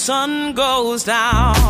sun goes down.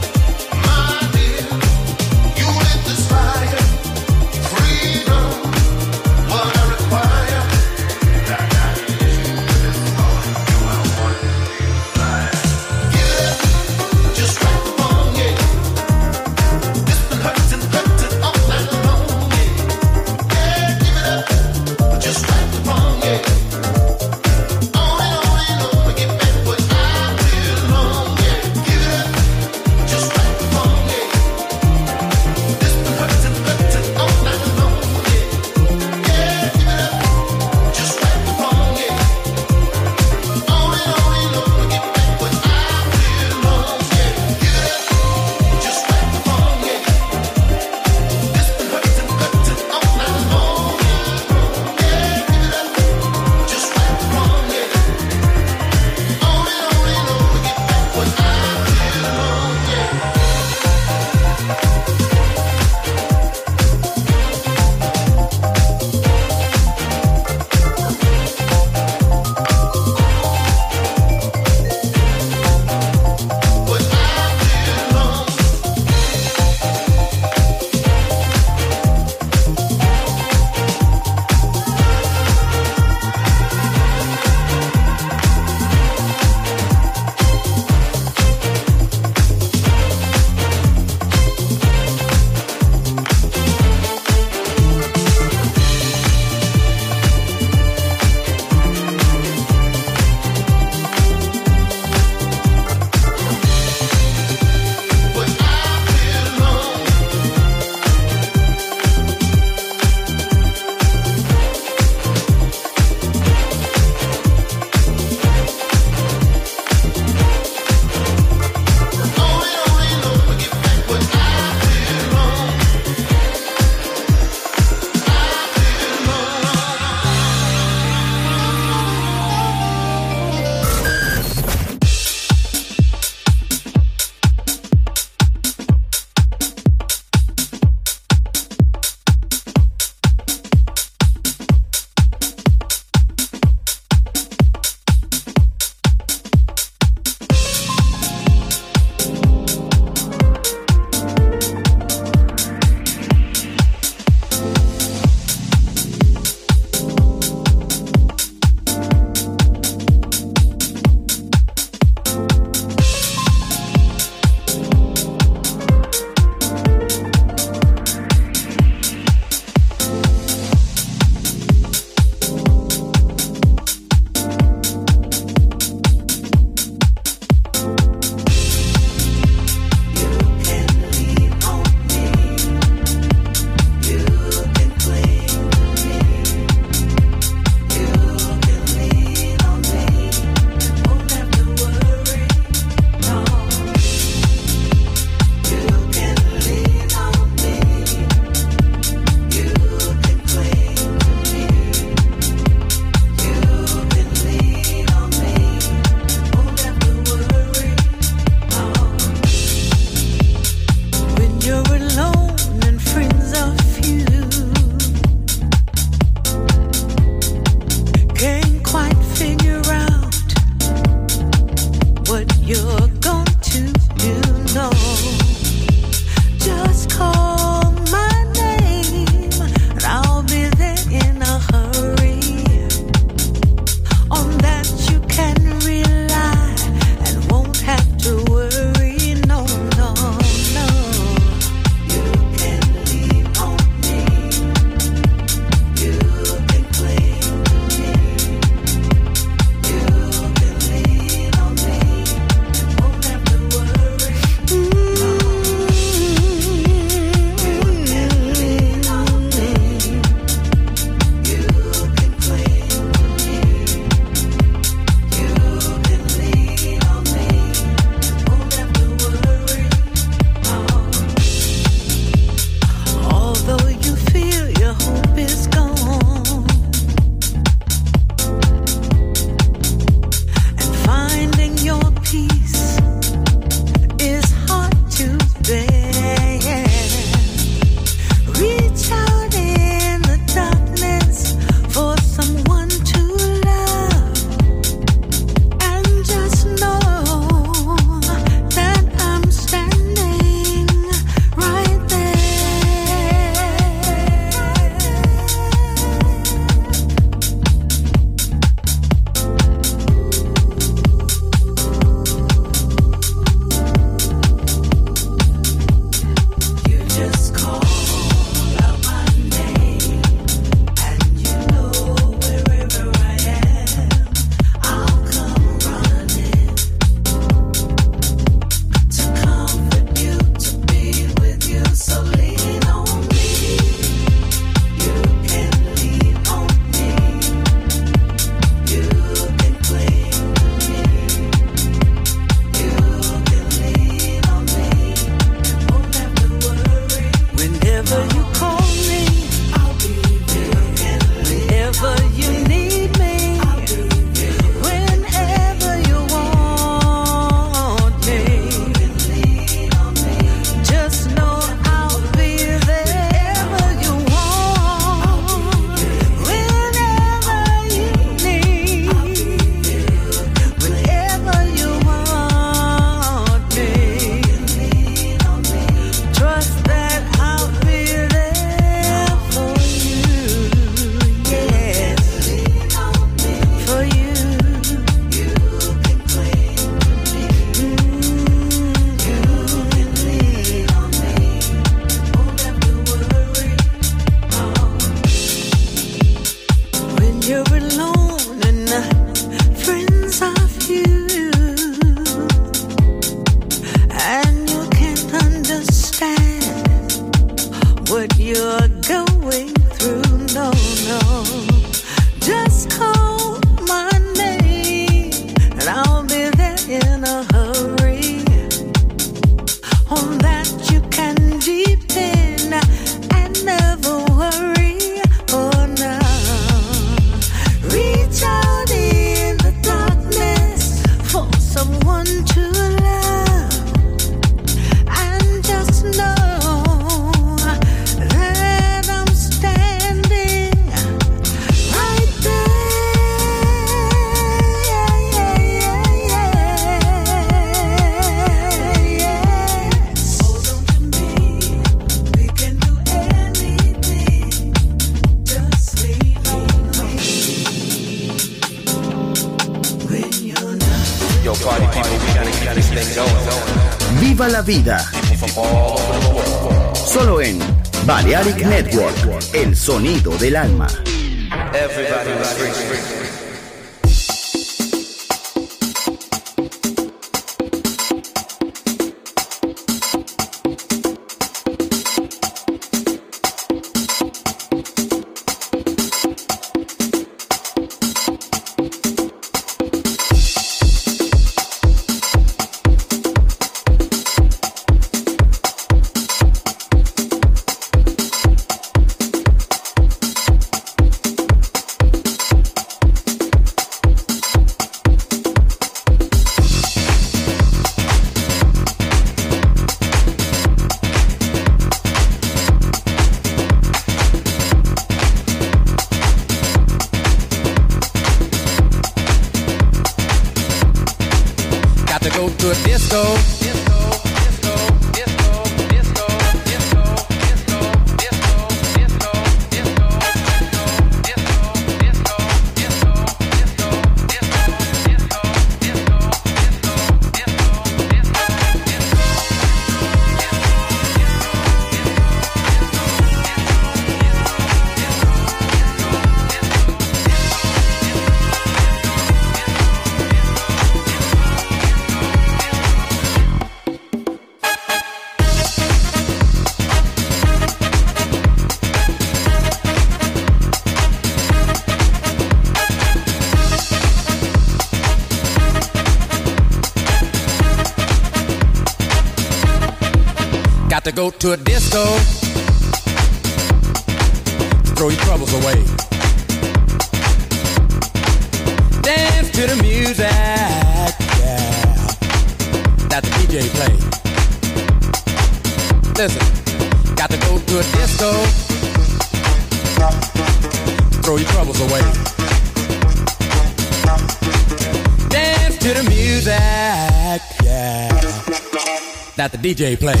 DJ play.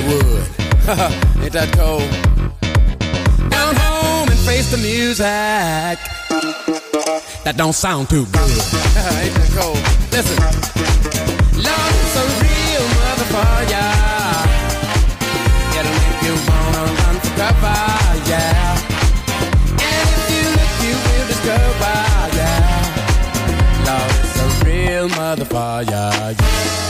Hollywood. Ain't that cold? Down home and face the music. That don't sound too good. Ain't that cold? Listen. Love's a real motherfucker. It'll make you wanna run for cover, yeah. And if you look, you will discover, yeah. Love's a real motherfucker, yeah.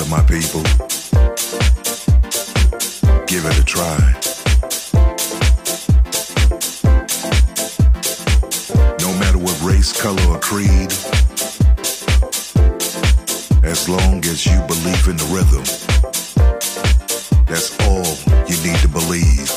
of my people. Give it a try. No matter what race, color, or creed, as long as you believe in the rhythm, that's all you need to believe.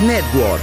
Network.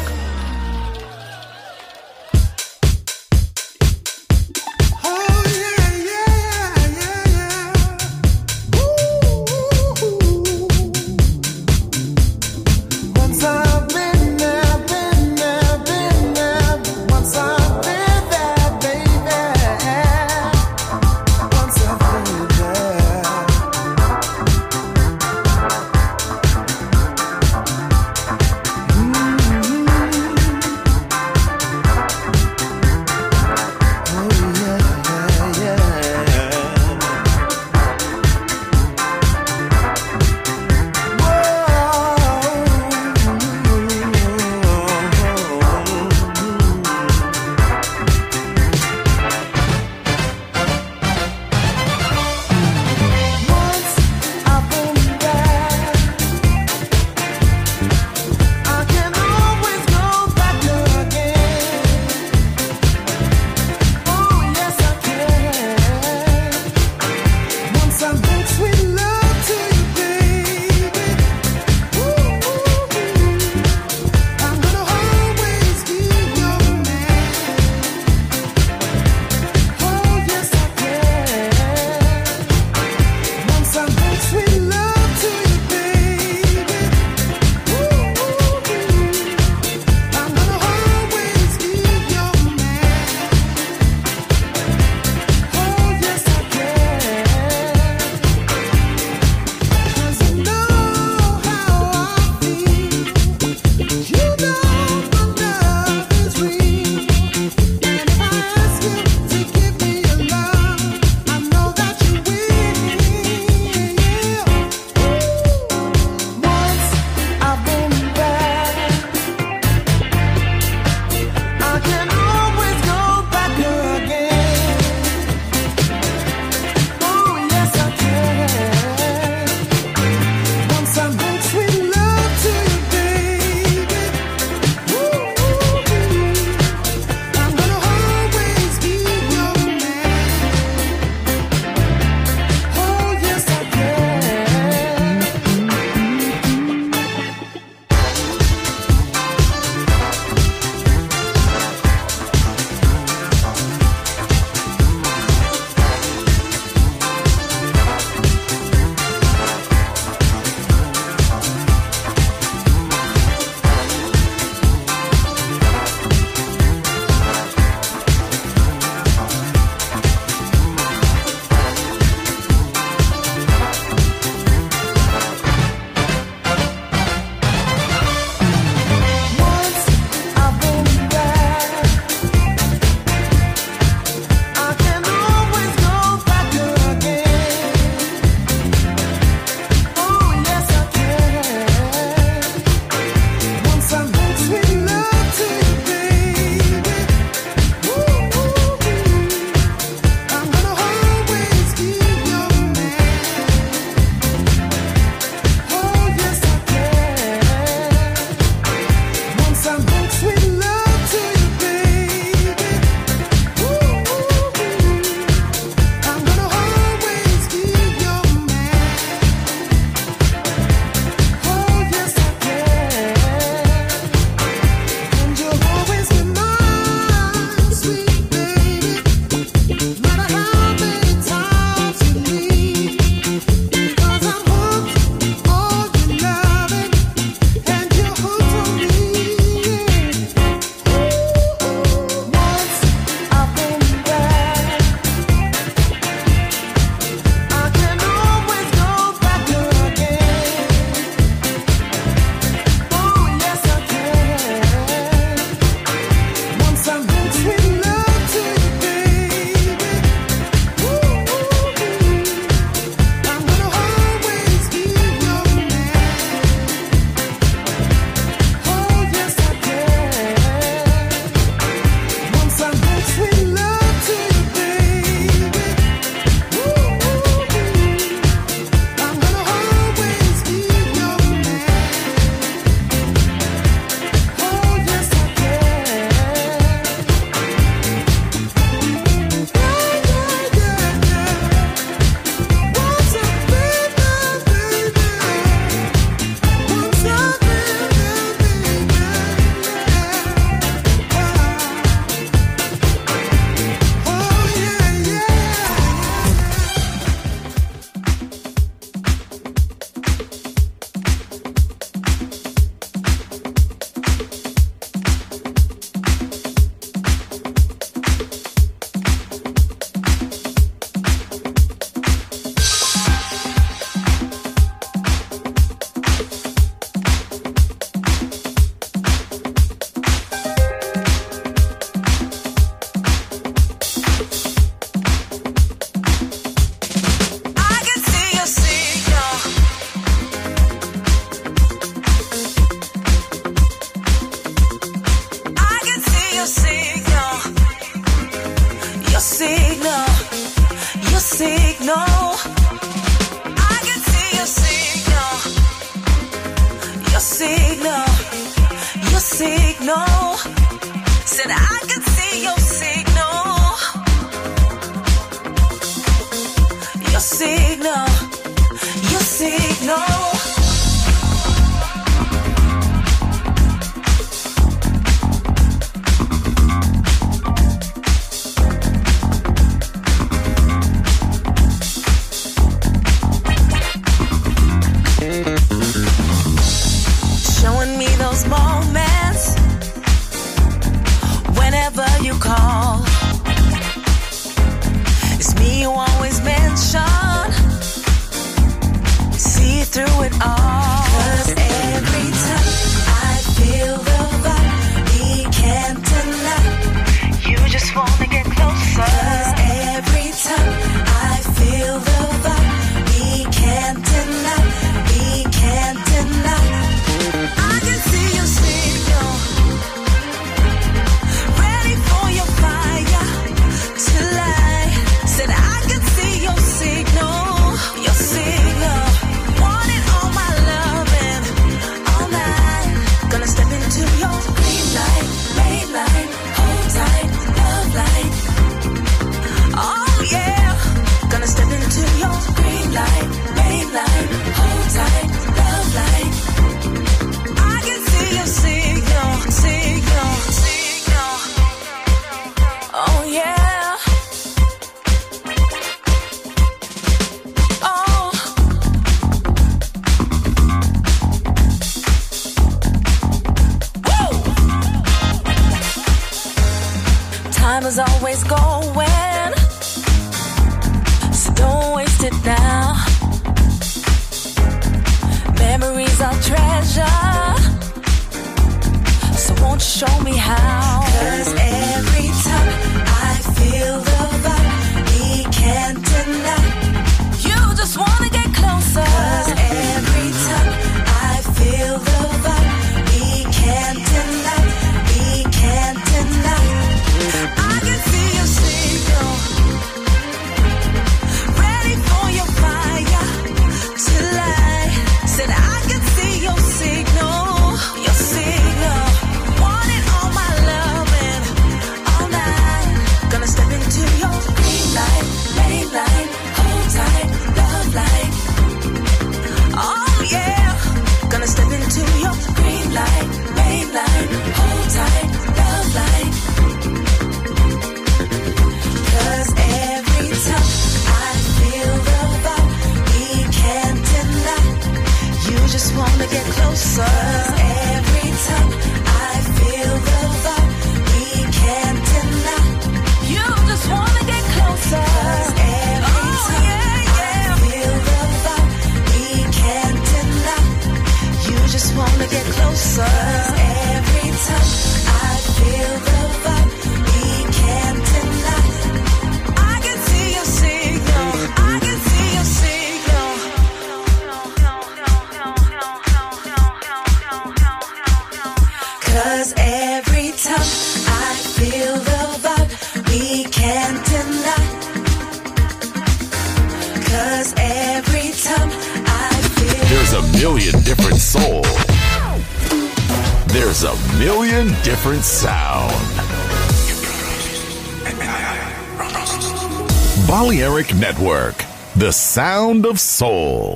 Sound of soul.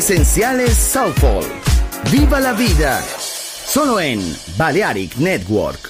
Esenciales Southfall. Viva la vida. Solo en Balearic Network.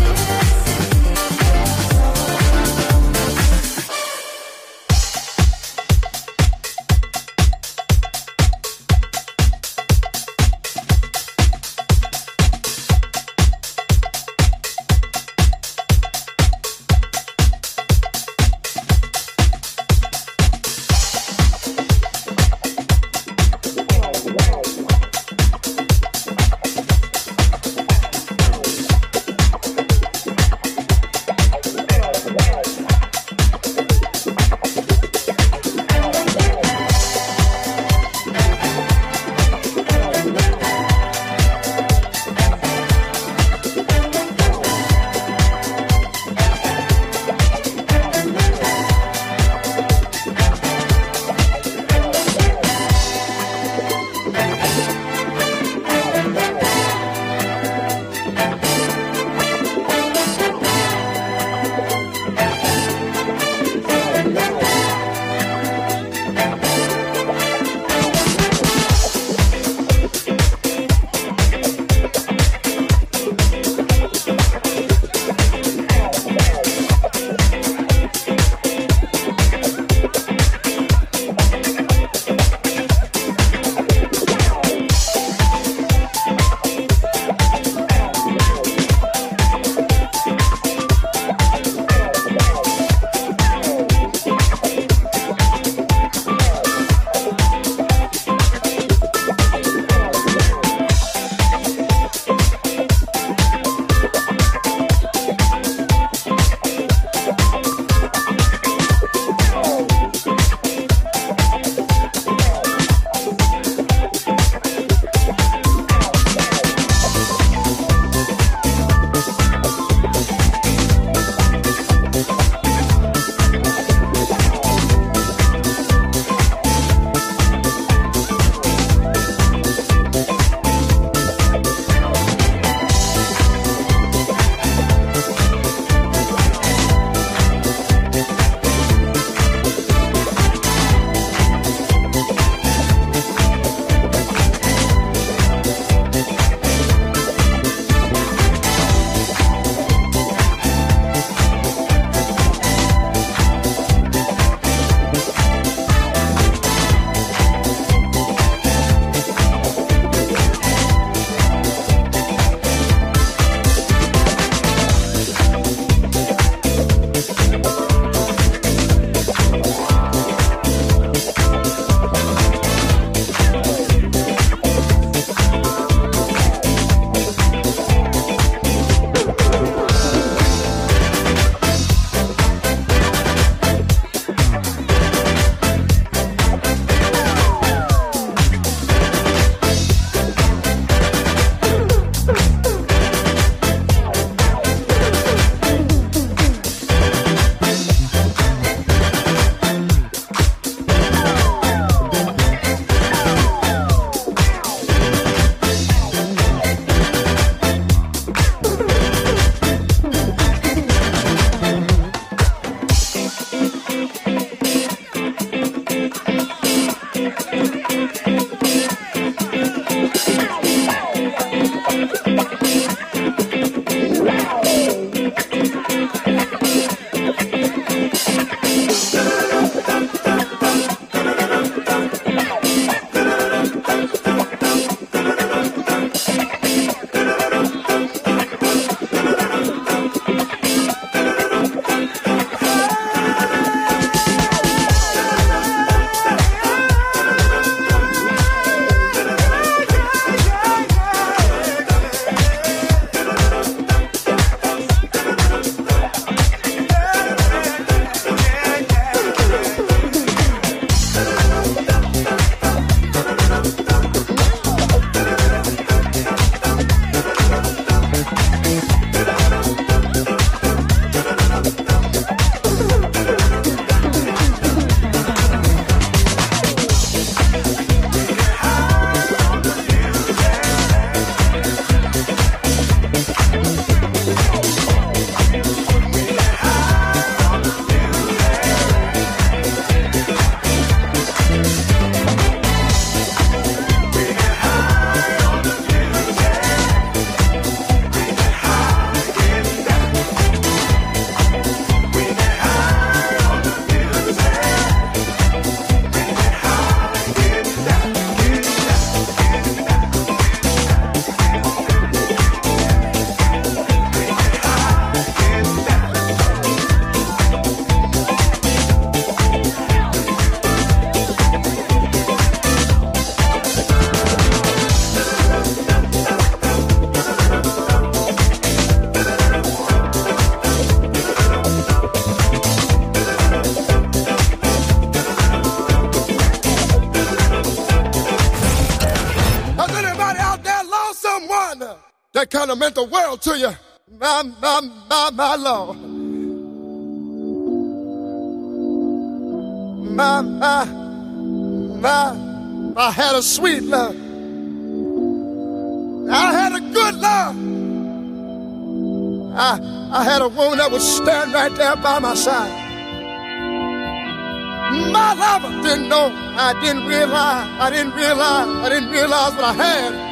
That meant the world to you? My, my, my, my Lord. My, my, my, I had a sweet love. I had a good love. I, I had a woman that would stand right there by my side. My lover didn't know. I didn't realize. I didn't realize. I didn't realize what I had.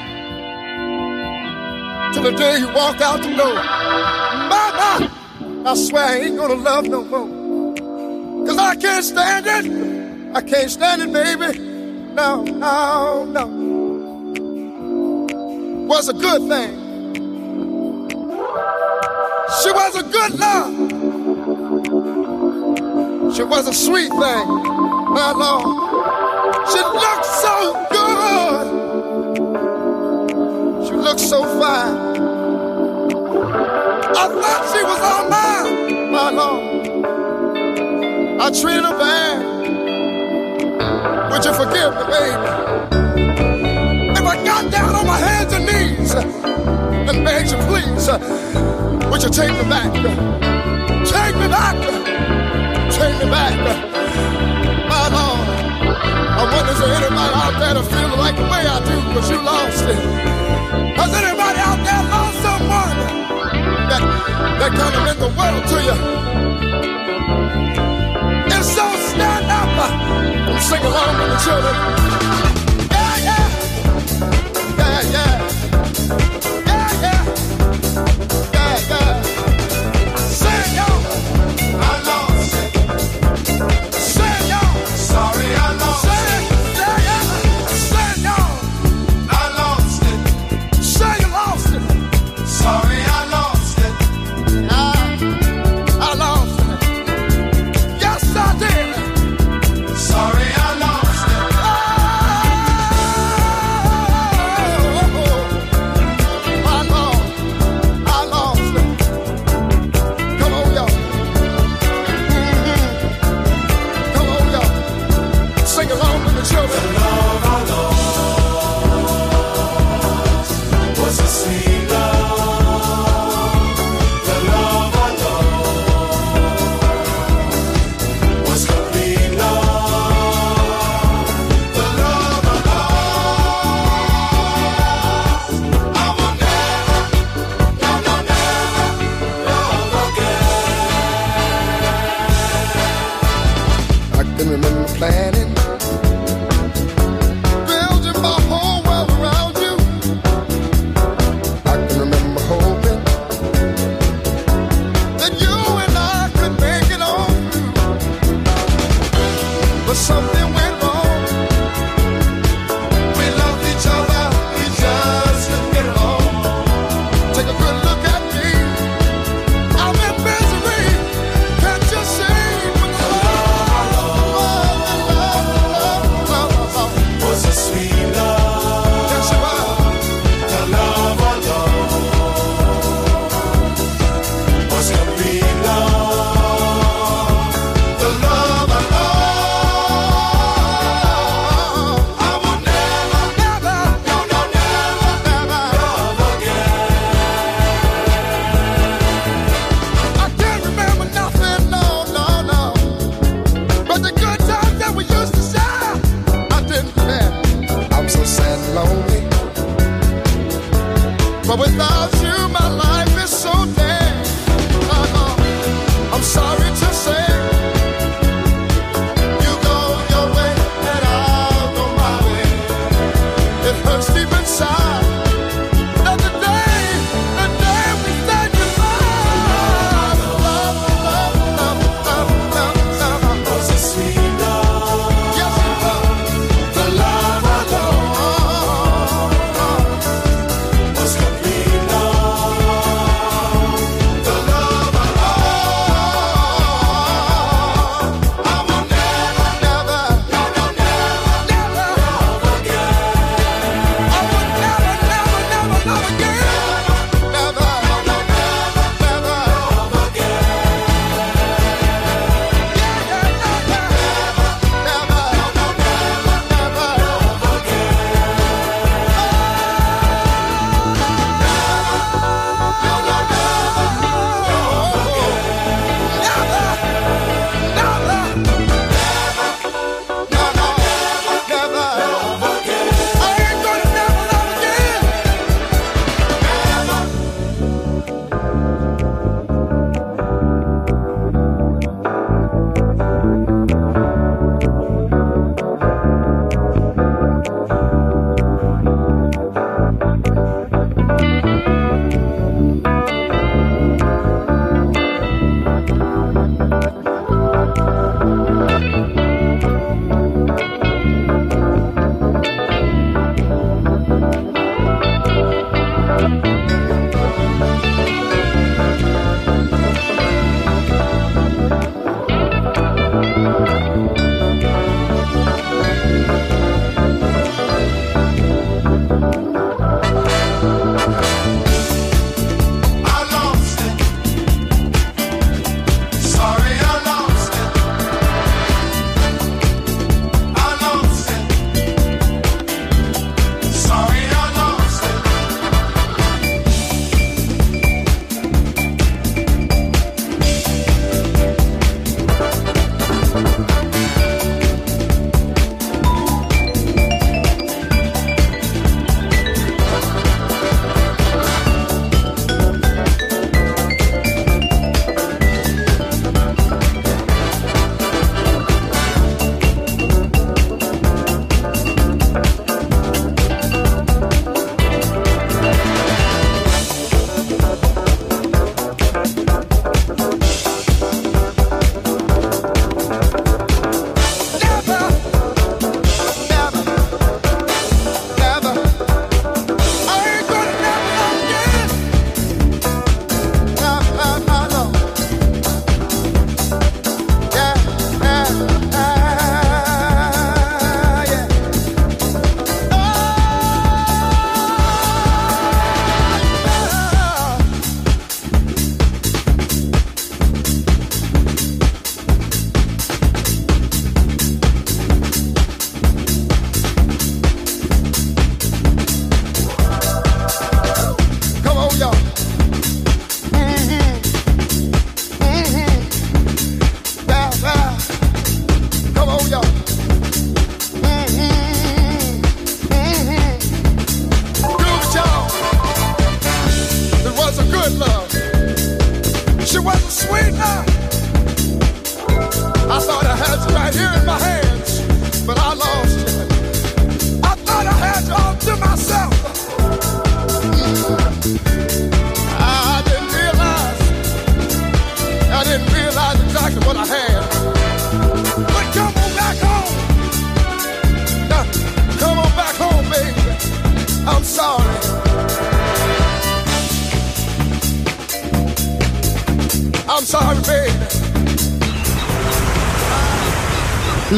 Till the day you walked out the door. My, I swear I ain't gonna love no more. Cause I can't stand it. I can't stand it, baby. No, no, no. Was a good thing. She was a good love. She was a sweet thing, my Lord. She looked so good. Looked so fine. I thought she was all mine, my Lord. I treated her bad. Would you forgive me, baby? If I got down on my hands and knees and begged you, please, would you take me back? Take me back take me back. Wonder is there anybody out there that feel like the way I do, but you lost it. Has anybody out there lost someone that, that kind of meant the world to you? If so, stand up and sing along with the children.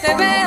Te veo.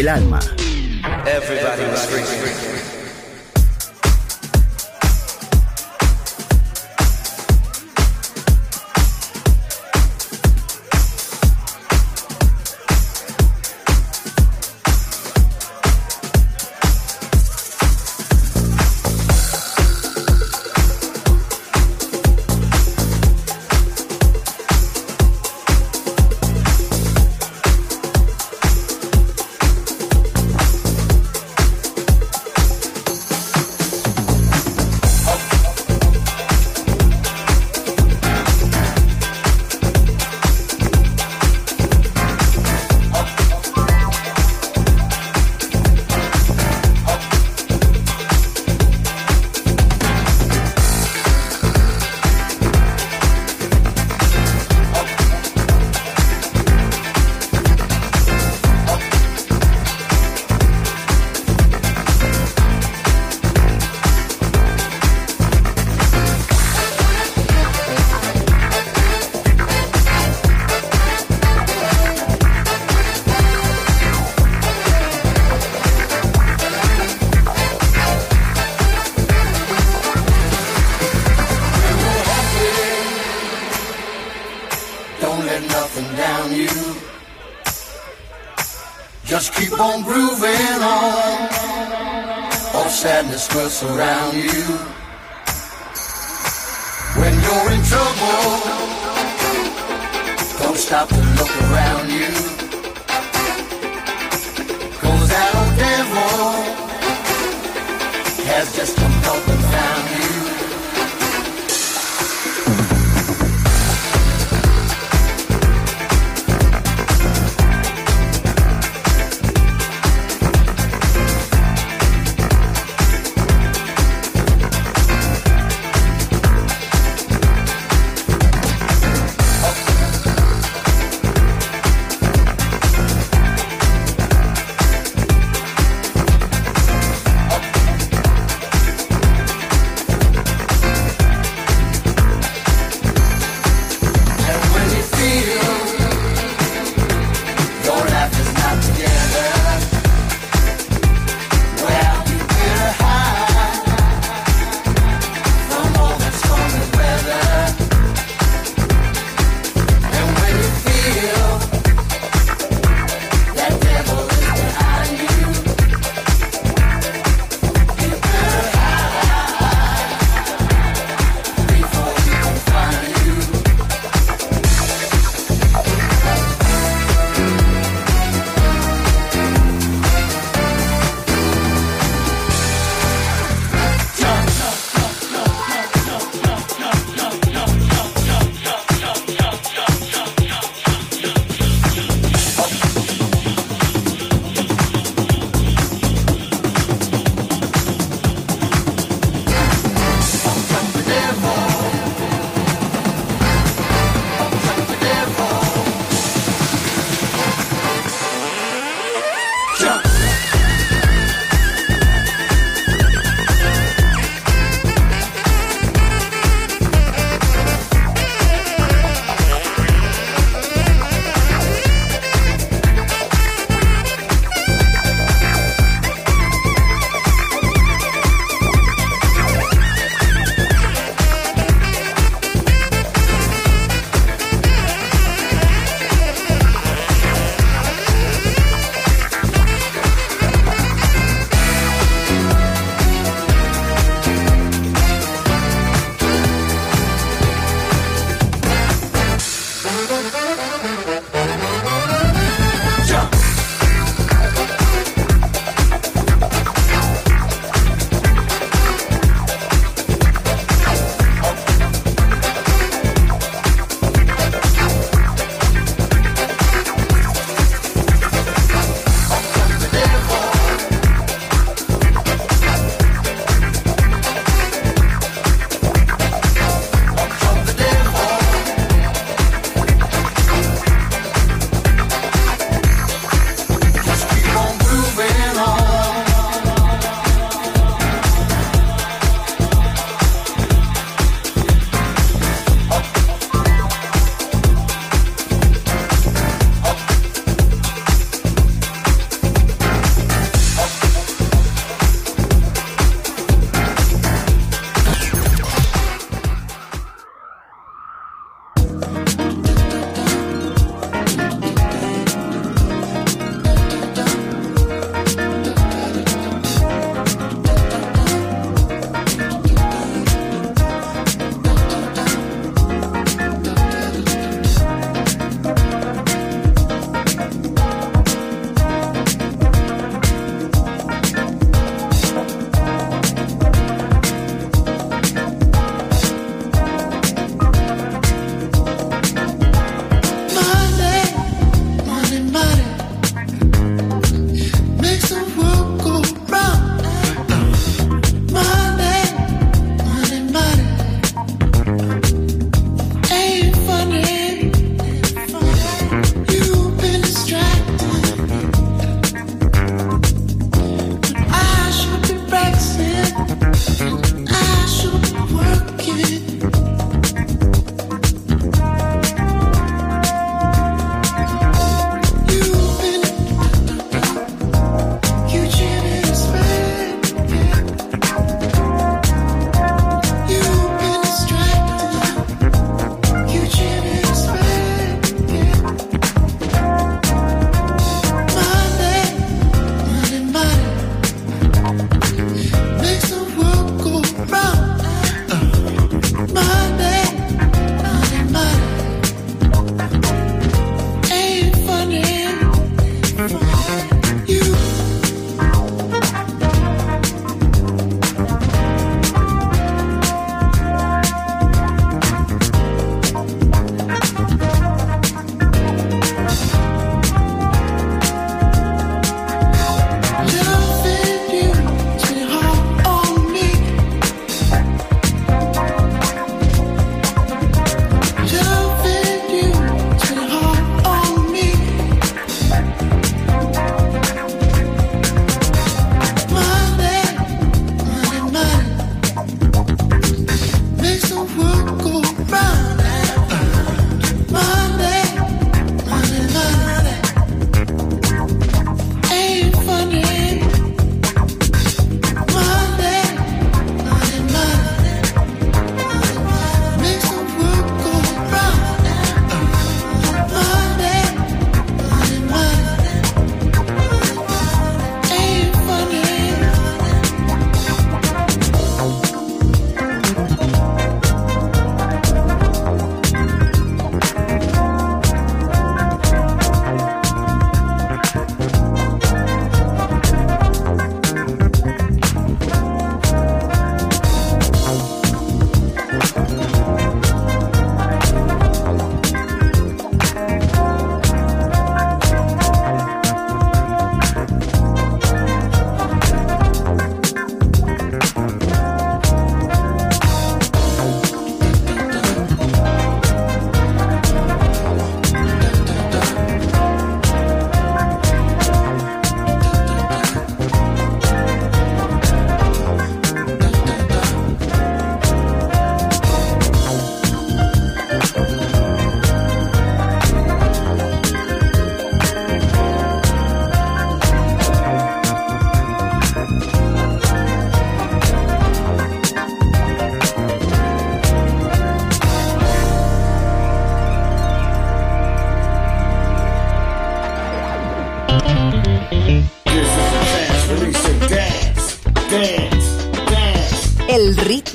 Del alma. Keep on grooving on. All sadness will surround you. When you're in trouble, don't stop to look around you. Cause that old devil has just come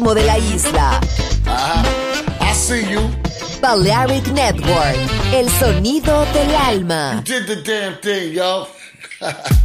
ritmo de la isla. I see you. Balearic Network, el sonido del alma. Did the damn thing, yo.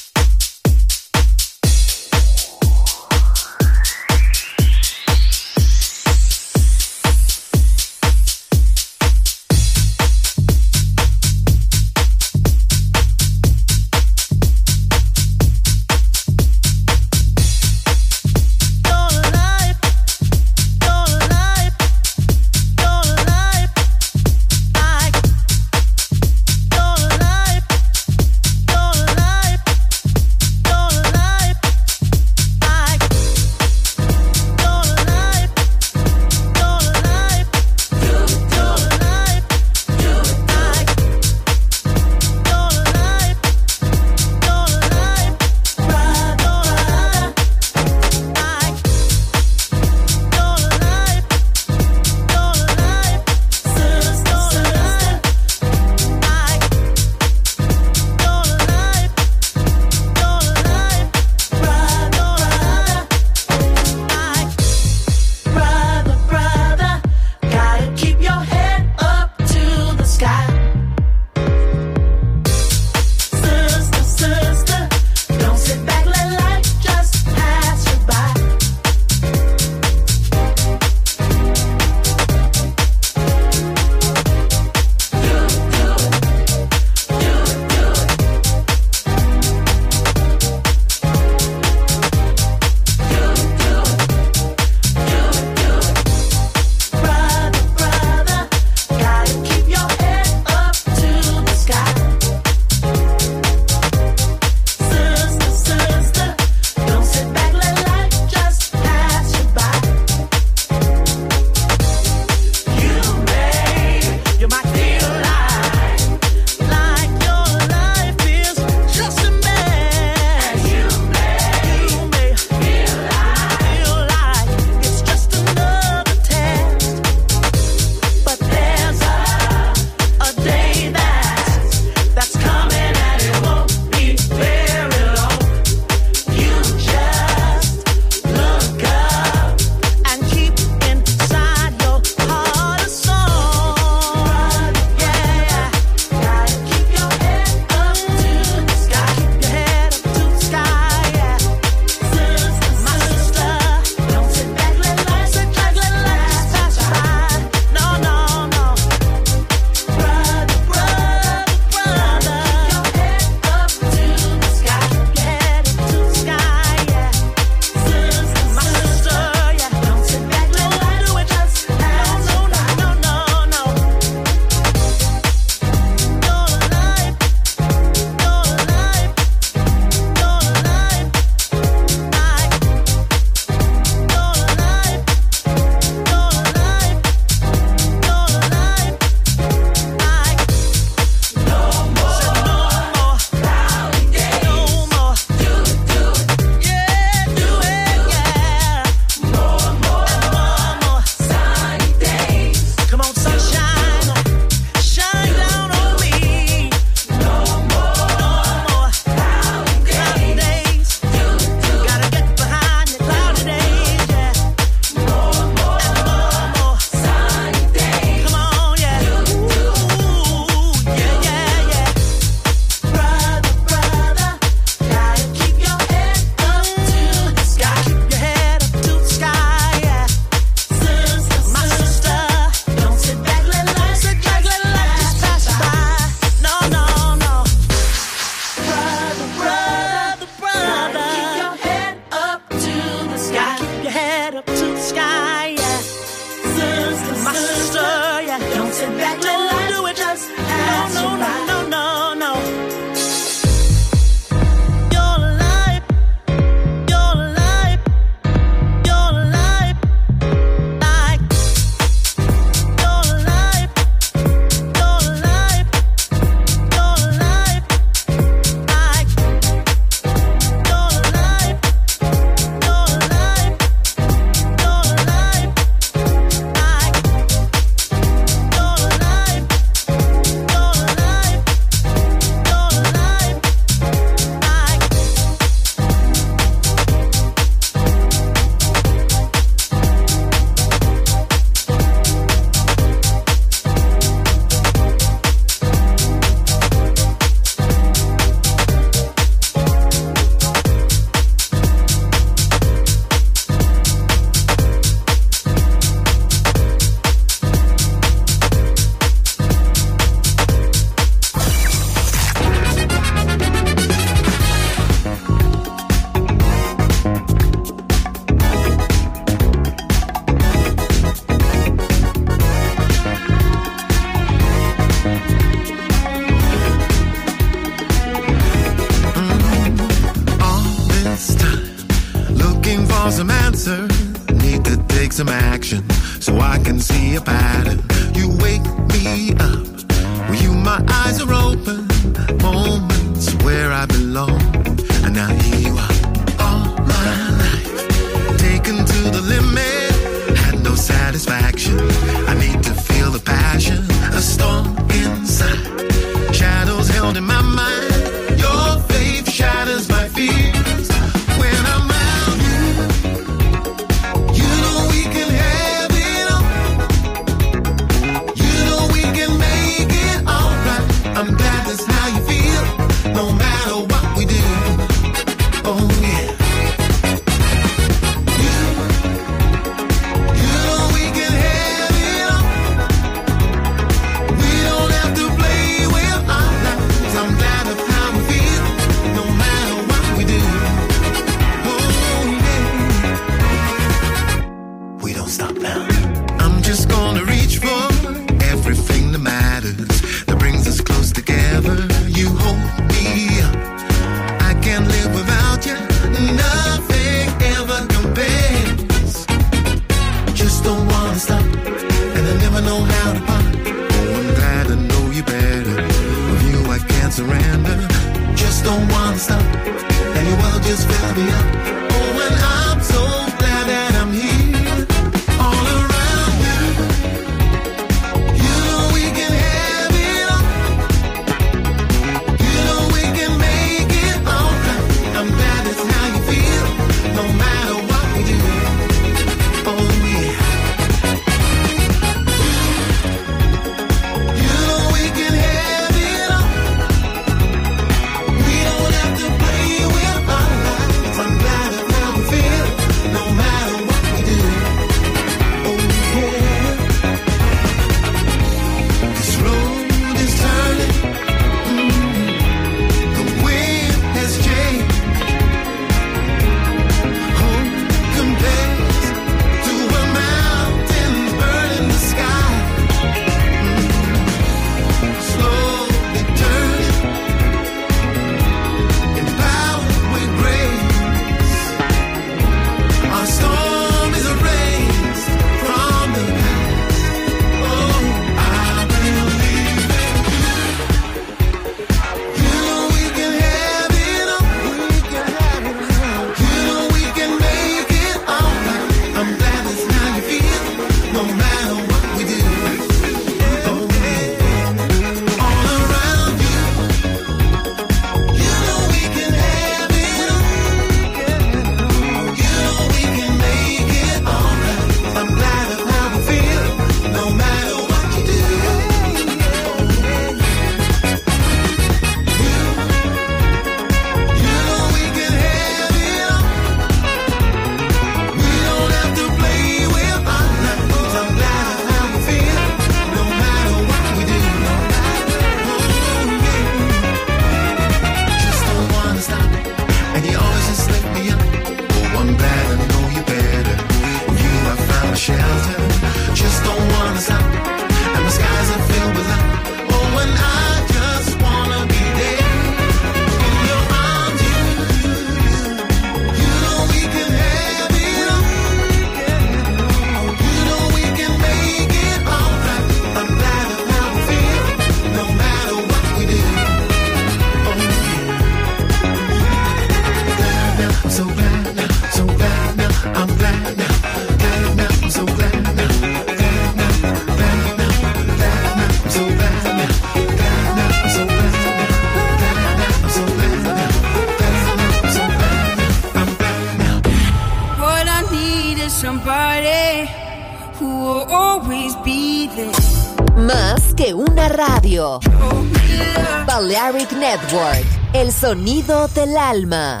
Sonido del alma.